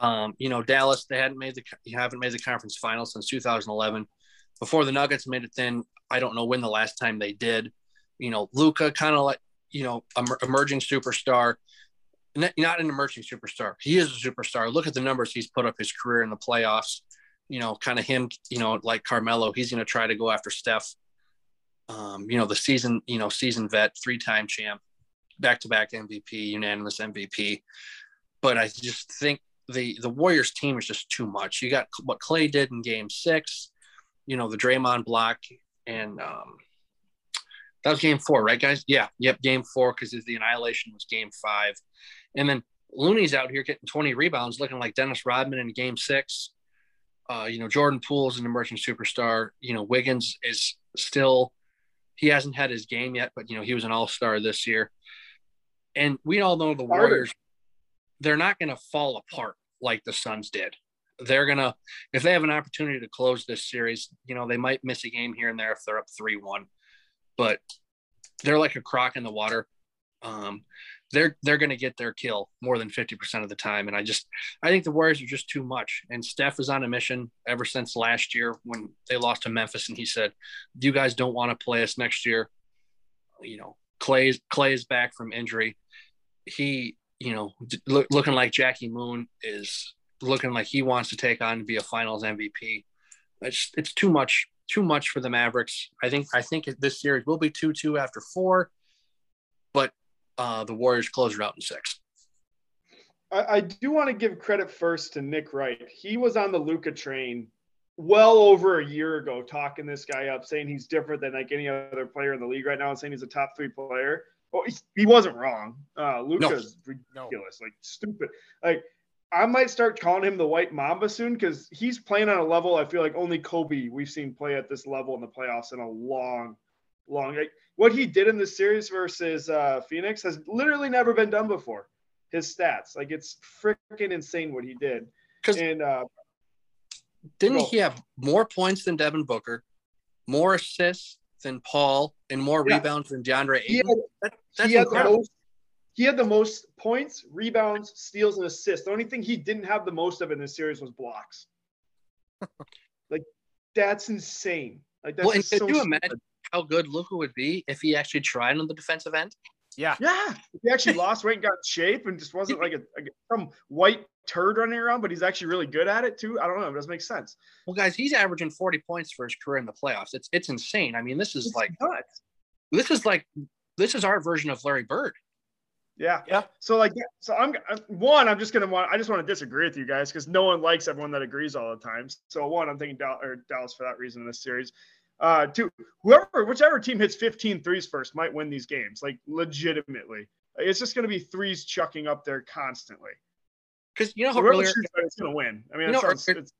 Um, you know, Dallas, they hadn't made the you haven't made the conference final since 2011. Before the Nuggets made it thin, I don't know when the last time they did. You know, Luka kind of like you know emerging superstar, not an emerging superstar. He is a superstar. Look at the numbers he's put up his career in the playoffs. You know, kind of him. You know, like Carmelo, he's going to try to go after Steph. Um, you know, the season, you know, season vet, three-time champ, back-to-back MVP, unanimous MVP. But I just think the the Warriors team is just too much. You got what Clay did in Game Six, you know, the Draymond block, and um, that was Game Four, right, guys? Yeah, yep, Game Four because the annihilation was Game Five, and then Looney's out here getting 20 rebounds, looking like Dennis Rodman in Game Six. Uh, you know, Jordan Poole's an emerging superstar. You know, Wiggins is still he hasn't had his game yet, but you know, he was an all star this year. And we all know the Warriors, they're not going to fall apart like the Suns did. They're to, if they have an opportunity to close this series, you know, they might miss a game here and there if they're up 3 1, but they're like a croc in the water. Um, they're they're to get their kill more than 50% of the time and i just i think the warriors are just too much and steph is on a mission ever since last year when they lost to memphis and he said you guys don't want to play us next year you know clay's clay is back from injury he you know look, looking like jackie moon is looking like he wants to take on to be a finals mvp it's it's too much too much for the mavericks i think i think this series will be 2-2 after four but uh, the Warriors close it out in six. I, I do want to give credit first to Nick Wright. He was on the Luka train well over a year ago, talking this guy up, saying he's different than like any other player in the league right now, and saying he's a top three player. Well, he, he wasn't wrong. Uh, Luka's no. ridiculous, no. like stupid. Like I might start calling him the White Mamba soon because he's playing on a level I feel like only Kobe we've seen play at this level in the playoffs in a long, long. Like, what he did in the series versus uh, Phoenix has literally never been done before. His stats, like it's freaking insane what he did. And uh, didn't he have more points than Devin Booker, more assists than Paul, and more yeah. rebounds than DeAndre Ayton? That, that's incredible. Had most, he had the most points, rebounds, steals, and assists. The only thing he didn't have the most of in this series was blocks. like that's insane. Like that's well, and so could you imagine how good Luka would be if he actually tried on the defensive end? Yeah. Yeah. If he actually lost weight and got shape and just wasn't like a, a, some white turd running around, but he's actually really good at it too. I don't know. It doesn't make sense. Well, guys, he's averaging 40 points for his career in the playoffs. It's it's insane. I mean, this is it's like nuts. this is like this is our version of Larry Bird. Yeah. Yeah. So like so I'm one, I'm just gonna want I just want to disagree with you guys because no one likes everyone that agrees all the time. So one, I'm thinking Dallas, Dallas for that reason in this series. Uh, to whoever, whichever team hits 15 threes first might win these games, like legitimately. It's just going to be threes chucking up there constantly. Because you know how earlier it's going to win. I mean, you know, sounds, earlier, it's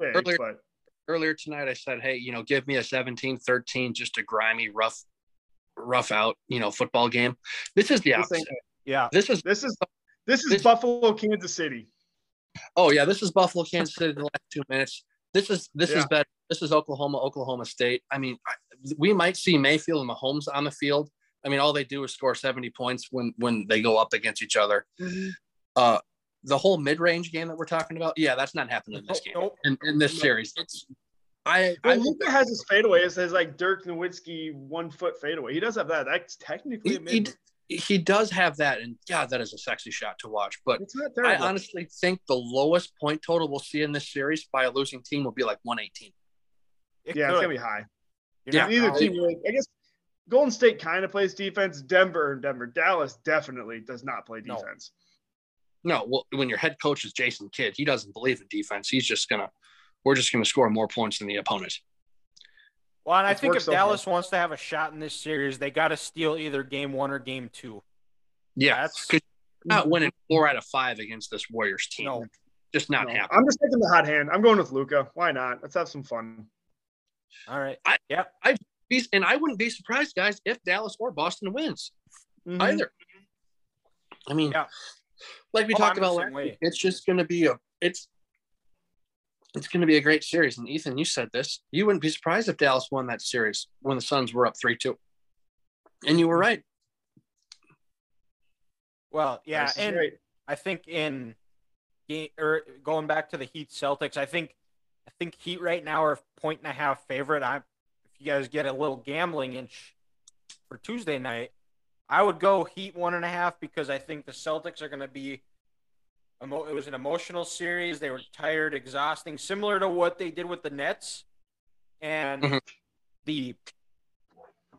earlier, but. earlier tonight, I said, "Hey, you know, give me a 17-13, just a grimy, rough, rough out, you know, football game." This is the opposite. Yeah, this is this is this is this, Buffalo, Kansas City. Oh yeah, this is Buffalo, Kansas City. the last two minutes. This is this yeah. is better. This is Oklahoma, Oklahoma State. I mean, we might see Mayfield and Mahomes on the field. I mean, all they do is score 70 points when when they go up against each other. Mm-hmm. Uh, the whole mid-range game that we're talking about, yeah, that's not happening in this game. Nope. In, in this series, it's I. Well, I Luka has his fadeaway. It says like Dirk Nowitzki one foot fadeaway. He does have that. That's technically he, a mid he does have that, and God, that is a sexy shot to watch. But I honestly think the lowest point total we'll see in this series by a losing team will be like 118. It yeah, could. it's gonna be high. yeah, neither team. Really, I guess Golden State kind of plays defense. Denver and Denver, Dallas definitely does not play defense. No. no, well, when your head coach is Jason Kidd, he doesn't believe in defense. He's just gonna, we're just gonna score more points than the opponent. Well, and I think if so Dallas wants to have a shot in this series, they got to steal either game one or game two. Yeah, that's not winning four out of five against this Warriors team. No, just not no. happening. I'm just taking the hot hand. I'm going with Luka. Why not? Let's have some fun. All right. I, yeah. I be and I wouldn't be surprised, guys, if Dallas or Boston wins mm-hmm. either. I mean, yeah. like we oh, talked I'm about last week, it's just going to be a it's it's going to be a great series. And Ethan, you said this. You wouldn't be surprised if Dallas won that series when the Suns were up 3 2. And you were right. Well, yeah. And. I think in game or going back to the Heat Celtics, I think I think Heat right now are point and a half favorite. I if you guys get a little gambling inch for Tuesday night, I would go Heat one and a half because I think the Celtics are going to be. Emo- It was an emotional series. They were tired, exhausting, similar to what they did with the Nets, and Mhm. the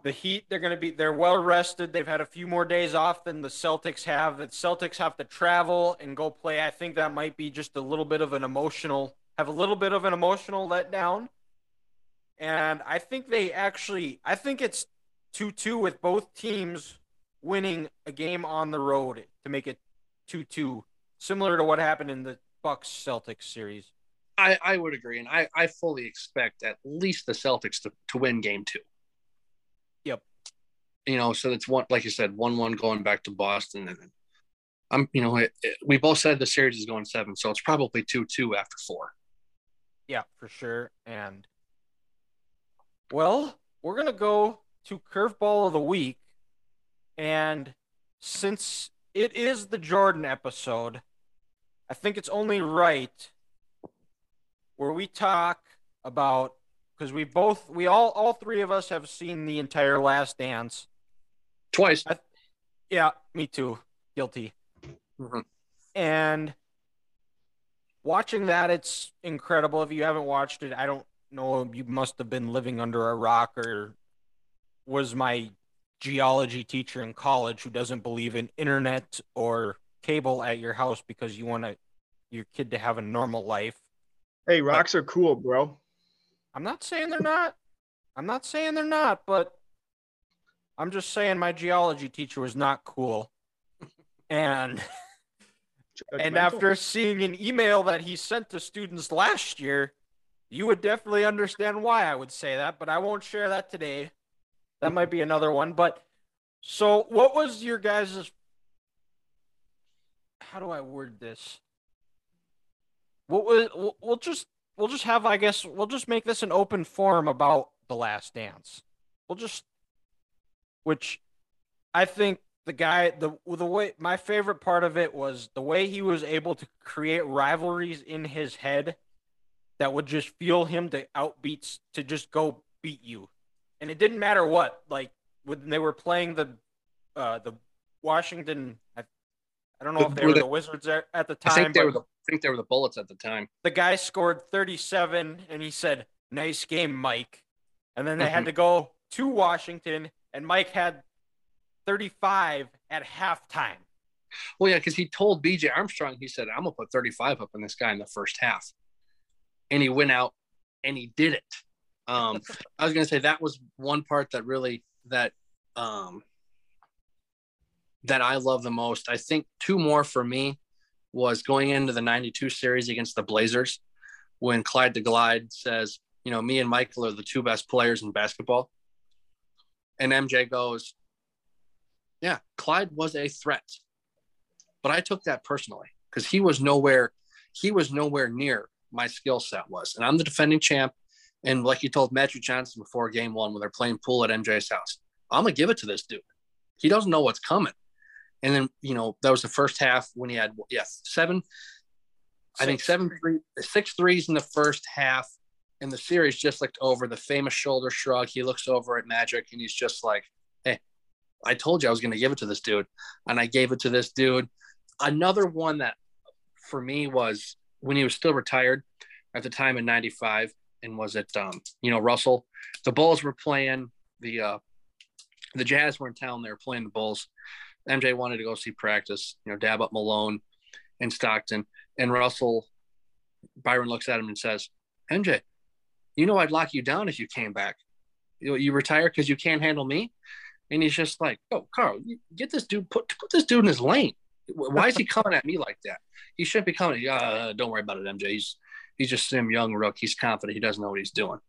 the Heat. They're going to be. They're well rested. They've had a few more days off than the Celtics have. The Celtics have to travel and go play. I think that might be just a little bit of an emotional. Have a little bit of an emotional letdown. And I think they actually. I think it's two-two with both teams winning a game on the road to make it two-two, similar to what happened in the Bucks Celtics series. I, I would agree, and I, I fully expect at least the Celtics to, to win game two. Yep. You know, so it's one like you said, one one going back to Boston, and I'm you know it, it- we both said the series is going seven, so it's probably two two after four. Yeah, for sure. And well, we're gonna go to curveball of the week, and since it is the Jordan episode, I think it's only right where we talk about because we both we all all three of us have seen the entire Last Dance. Twice. Yeah, me too. Guilty. Mhm. And watching that, it's incredible. If you haven't watched it, I don't know. You must have been living under a rock or was my geology teacher in college who doesn't believe in internet or cable at your house because you want to your kid to have a normal life. Hey, rocks are cool, bro. I'm not saying they're not. I'm not saying they're not, but I'm just saying my geology teacher was not cool. And and after seeing an email that he sent to students last year, you would definitely understand why I would say that, but I won't share that today. That might be another one, but so what was your guys' how do I word this? What was we'll- just we'll just have I guess we'll just make this an open forum about the last dance. We'll just which I think the guy the the way my favorite part of it was the way he was able to create rivalries in his head that would just fuel him to outbeats to just go beat you. And it didn't matter what. Like when they were playing the uh the Washington I, I don't know The- if they were the- the Wizards at the I time think they were the I think they were the Bullets at the time. the guy scored 37 and he said, Nice game, Mike. And then they had Mhm. to go to Washington and Mike had 35 at halftime. Well, yeah, because he told BJ Armstrong, he said, I'm gonna put 35 up on this guy in the first half. And he went out and he did it. Um, I was gonna say that was one part that really that um that I love the most. I think two more for me was going into the 92 series against the Blazers when Clyde the Glide says, you know, me and Michael are the two best players in basketball. And MJ goes, Yeah, Clyde was a threat but I took that personally because he was nowhere, he was nowhere near my skill set was, and I'm the defending champ. And like you told Magic Johnson before game one, when they're playing pool at MJ's house, I'm gonna give it to this dude. He doesn't know what's coming. And then you know that was the first half when he had yes seven, I think Six. seven three six threes in the first half, and the series just looked over. The famous shoulder shrug. He looks over at Magic and he's just like, "Hey, I told you I was gonna give it to this dude, and I gave it to this dude." another one that for me was when he was still retired at the time in 95 and was it um you know russell? The bulls were playing the uh the jazz were in town. They were playing the bulls. Mj wanted to go see practice you know dab up malone and stockton. And russell byron looks at him and says mj you know i'd lock you down if you came back. You, you retire because you can't handle me? And he's just like oh karl get this dude put put this dude in his lane. Why is he coming at me like that? He shouldn't be coming. Uh, don't worry about it, MJ. He's he's just some young rook. He's confident. He doesn't know what he's doing.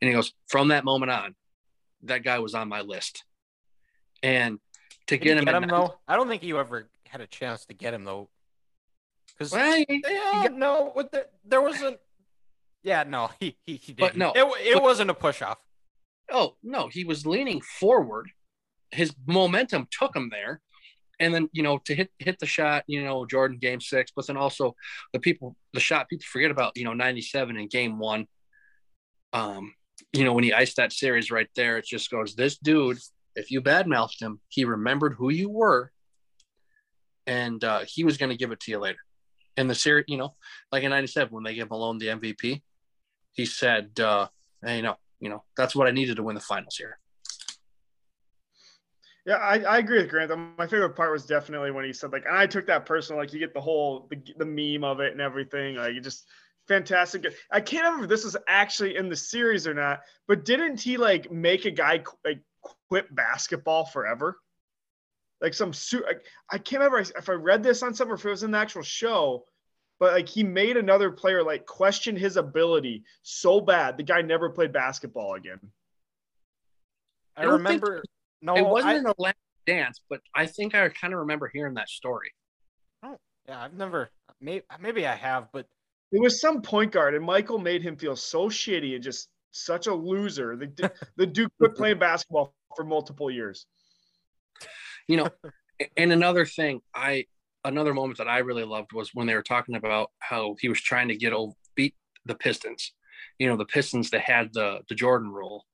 And he goes, from that moment on, that guy was on my list. And to Did get him, get him though? I don't think you ever had a chance to get him though. Because Well, yeah, no, with the, there wasn't. Yeah, no, he he, he didn't. But no, it, it but- wasn't a push off. oh no, he was leaning forward. His momentum took him there, and then you know to hit hit the shot, you know Jordan game six, but then also the people the shot people forget about you know ninety seven in game one. Um, you know when he iced that series right there, it just goes this dude. If you badmouthed him, he remembered who you were, and uh, he was going to give it to you later. And the series, you know, like in '97 when they gave Malone the MVP, he said, uh, "Hey, you know, you know that's what I needed to win the finals here." Yeah, I, I agree with Grant. My favorite part was definitely when he said like, and I took that personal. Like, you get the whole the, the meme of it and everything. Like, you just fantastic. I can't remember if this was actually in the series or not, but didn't he like make a guy like quit basketball forever? Like some suit. I can't remember if I read this on or if it was in the actual show, but like he made another player like question his ability so bad the guy never played basketball again. I, I remember. No, it wasn't I, in a last dance, but I think I kind of remember hearing that story. Oh, yeah, I've never. Maybe maybe I have, but It was some point guard, and Michael made him feel so shitty and just such a loser. The, du- the dude quit playing basketball for multiple years. You know, and another thing, I another moment that I really loved was when they were talking about how he was trying to get over beat the Pistons. You know, the Pistons that had the the Jordan rule.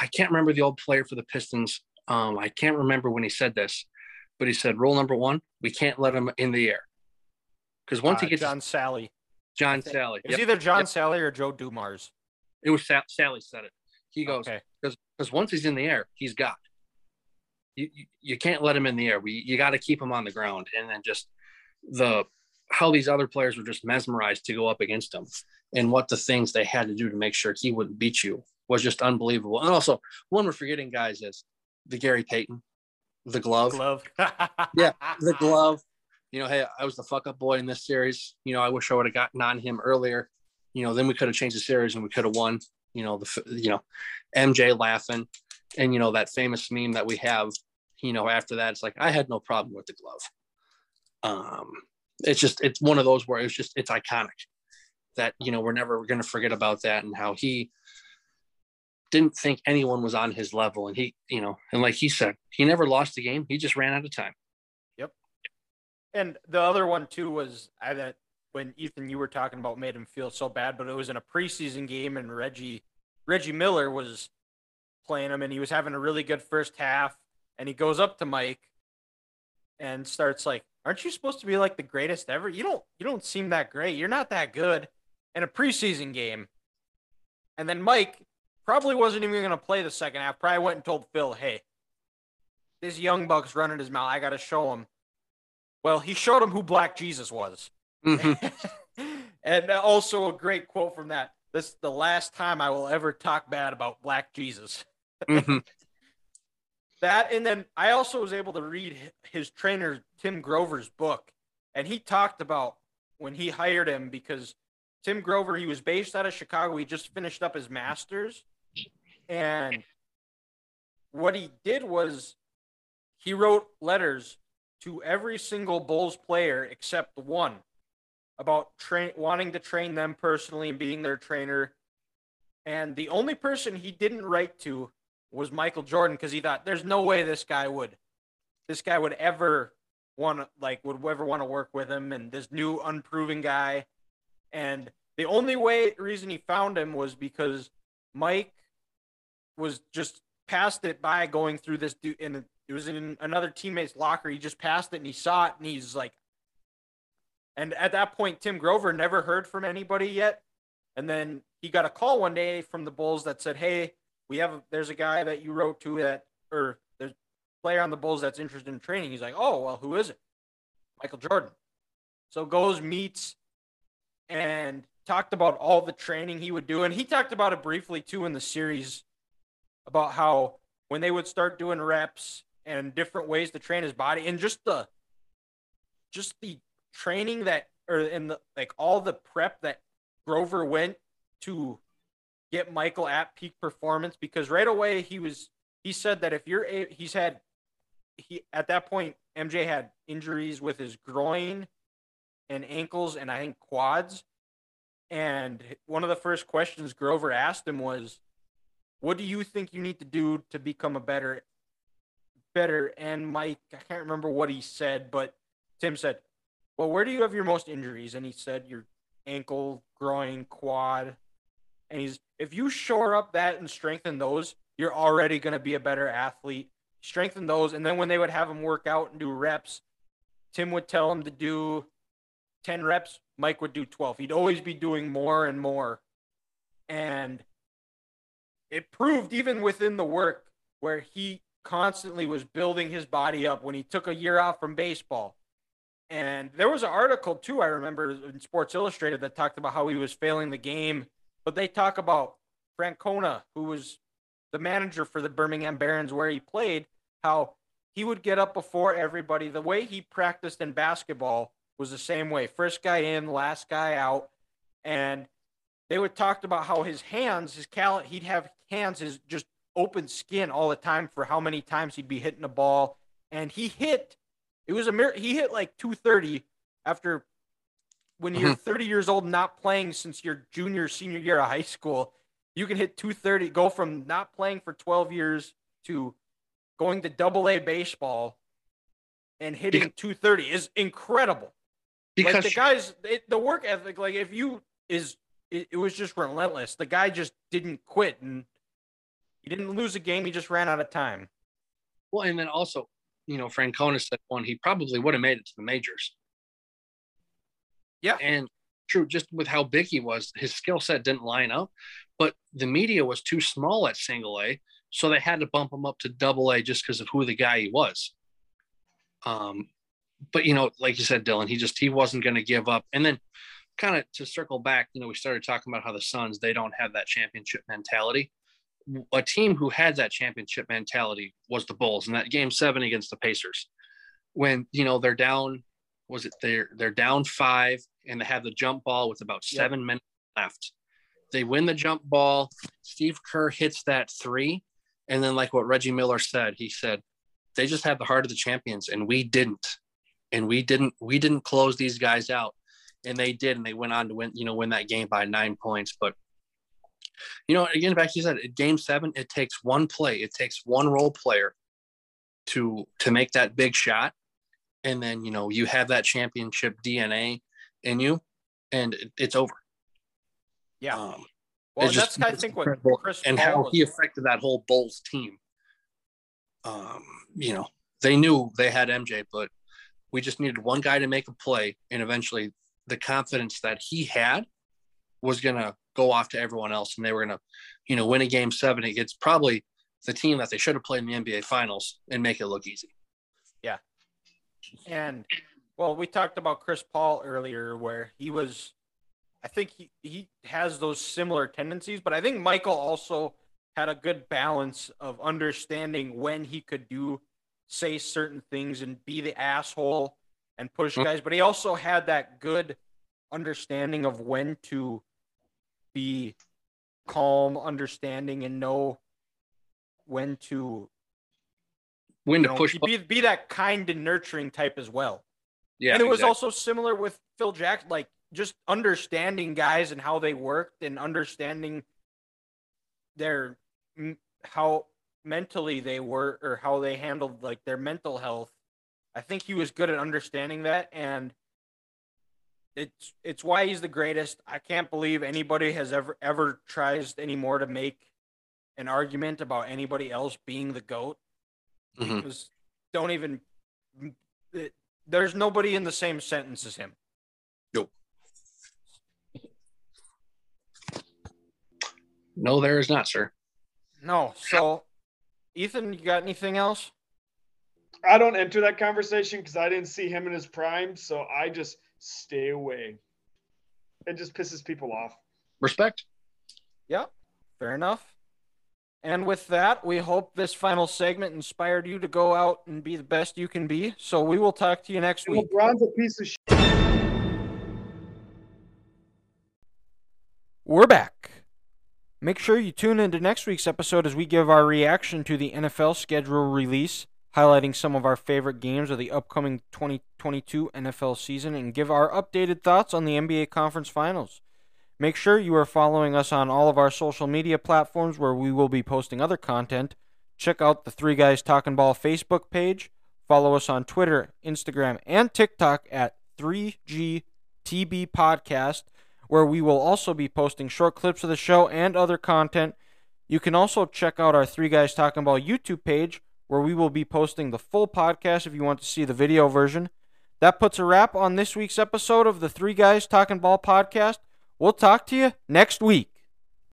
I can't remember the old player for the Pistons. Um, I can't remember when he said this, but he said rule number one: we can't let him in the air because once he uh, gets John Salley. John Salley, It was Yep. either John Yep. Salley or Joe Dumars. it was Sa- Salley said it. He goes, Okay. because once he's in the air, he's got. You, you, you can't let him in the air. We you got to keep him on the ground, and then just the how these other players were just mesmerized to go up against him, and what the things they had to do to make sure he wouldn't beat you was just unbelievable. And also, one we're forgetting, guys, is the Gary Payton, the glove, Glove. Yeah, the glove. You know, hey, I was the fuck up boy in this series. You know, I wish I would have gotten on him earlier. You know, then we could have changed the series and we could have won. You know, the you know, MJ laughing, and you know that famous meme that we have. You know, after that, it's like I had no problem with the glove. Um, it's just it's one of those where it's just it's iconic that you know we're never going to forget about that and how he didn't think anyone was on his level and he you know and like he said he never lost the game he just ran out of time Yep. And the other one too was I that when Ethan you were talking about made him feel so bad, but it was in a preseason game and Reggie Reggie Miller was playing him and he was having a really good first half and he goes up to Mike and starts like, Aren't you supposed to be like the greatest ever? You don't you don't seem that great. You're not that good in a preseason game. And then Mike probably wasn't even gonna play the second half. Probably went and told Phil, Hey, this young buck's running his mouth. I gotta show him. Well, he showed him who Black Jesus was. Mhm. and also a great quote from that. This is the last time I will ever talk bad about Black Jesus. Mhm. That and then I also was able to read his trainer Tim Grover's book, and he talked about when he hired him because Tim Grover he was based out of Chicago. He just finished up his masters, and what he did was he wrote letters to every single Bulls player except one about wanting to train them personally and being their trainer. And the only person he didn't write to was Michael Jordan because he thought there's no way this guy would this guy would ever want to like would ever want to work with him and this new unproven guy. And the only way reason he found him was because Mike was just passed it by going through this dude and it was in another teammate's locker. He just passed it and he saw it and he's like and at that point Tim Grover never heard from anybody yet. And then he got a call one day from the Bulls that said, "Hey, we have there's a guy that you wrote to that or there's a player on the Bulls that's interested in training." He's like, "Oh, well, who is it?" Michael Jordan. So goes meets and talked about all the training he would do and he talked about it briefly too in the series about how when they would start doing reps and different ways to train his body and just the just the training that or in the like all the prep that Grover went to get Michael at peak performance because right away he was he said that if you're a, he's had he at that point MJ had injuries with his groin and ankles and I think quads. And one of the first questions Grover asked him was what do you think you need to do to become a better better. And Mike, I can't remember what he said, but Tim said, Well, where do you have your most injuries? And he said, Your ankle, groin, quad. And he's, if you shore up that and strengthen those, you're already going to be a better athlete. Strengthen those. And then when they would have him work out and do reps, Tim would tell him to do 10 reps. Mike would do 12. He'd always be doing more and more. And it proved even within the work where he constantly was building his body up when he took a year off from baseball. And there was an article too, I remember in Sports Illustrated that talked about how he was failing the game. But they talk about Francona, who was the manager for the Birmingham Barons where he played, how he would get up before everybody. The way he practiced in basketball was the same way. First guy in, last guy out. And they would talk about how his hands, his cal he'd have hands, his just open skin all the time for how many times he'd be hitting a ball. And he hit, it was a mir- he hit like 230 after when you're mm-hmm. 30 years old, not playing since your junior, senior year of high school. You can hit 230, go from not playing for 12 years to going to double A baseball and hitting Because- 230 is incredible. Because like the guys, it, the work ethic, like if you is, it, it was just relentless. The guy just didn't quit and he didn't lose a game. He just ran out of time. well, and then also, you know, Francona said one, he probably would have made it to the majors. Yeah. And true, just with how big he was, his skill set didn't line up, but the media was too small at single A. So they had to bump him up to double A just because of who the guy he was. Um, but you know, like you said, Dylan, he just he wasn't going to give up. And then, kind of to circle back, you know, we started talking about how the Suns they don't have that championship mentality. A team who had that championship mentality was the Bulls in that game seven against the Pacers, when you know they're down. Was it they're they're down five and they have the jump ball with about Yep. seven minutes left. They win the jump ball. Steve Kerr hits that three. And then, like what Reggie Miller said, he said, they just have the heart of the champions, and we didn't. And we didn't, we didn't close these guys out. And they did, and they went on to win, you know, win that game by nine points. But you know, again, back to you said, game seven, it takes one play, it takes one role player to to make that big shot. And then, you know, you have that championship DNA in you, and it, it's over. Yeah. Um, Well, that's just- I think what. Chris and Paul how was- he affected that whole Bulls team. Um, you know, they knew they had MJ, but we just needed one guy to make a play, and eventually the confidence that he had was gonna go off to everyone else, and they were gonna, you know, win a game seven against probably the team that they should have played in the NBA Finals and make it look easy. Yeah. And well, we talked about Chris Paul earlier, where he was. I think he he has those similar tendencies, but I think Michael also had a good balance of understanding when he could do say certain things and be the asshole and push Mhm. guys, but he also had that good understanding of when to be calm, understanding, and know when to When to know, push, be be that kind and nurturing type as well. yeah, and it was exactly. also similar with Phil Jackson, like just understanding guys and how they worked and understanding their how mentally they were or how they handled like their mental health. I think he was good at understanding that and it's it's why he's the greatest. I can't believe anybody has ever ever tries anymore to make an argument about anybody else being the goat Mhm. because don't even it, there's nobody in the same sentence as him. Nope. No, there is not, sir. No. So, Ethan, you got anything else? I don't enter that conversation because I didn't see him in his prime, so I just stay away. It just pisses people off. Respect. Yeah, fair enough. And with that, we hope this final segment inspired you to go out and be the best you can be. So we will talk to you next And week. LeBron's a piece of shit. We're back. Make sure you tune into next week's episode as we give our reaction to the NFL schedule release, highlighting some of our favorite games of the upcoming 2022 NFL season, and give our updated thoughts on the NBA Conference Finals. Make sure you are following us on all of our social media platforms where we will be posting other content. check out the Three Guys Talking Ball Facebook page. Follow us on Twitter, Instagram, and TikTok at 3GTB Podcast, where we will also be posting short clips of the show and other content. You can also check out our Three Guys Talking Ball YouTube page, where we will be posting the full podcast if you want to see the video version. That puts a wrap on this week's episode of the Three Guys Talking Ball podcast. We'll talk to you next week.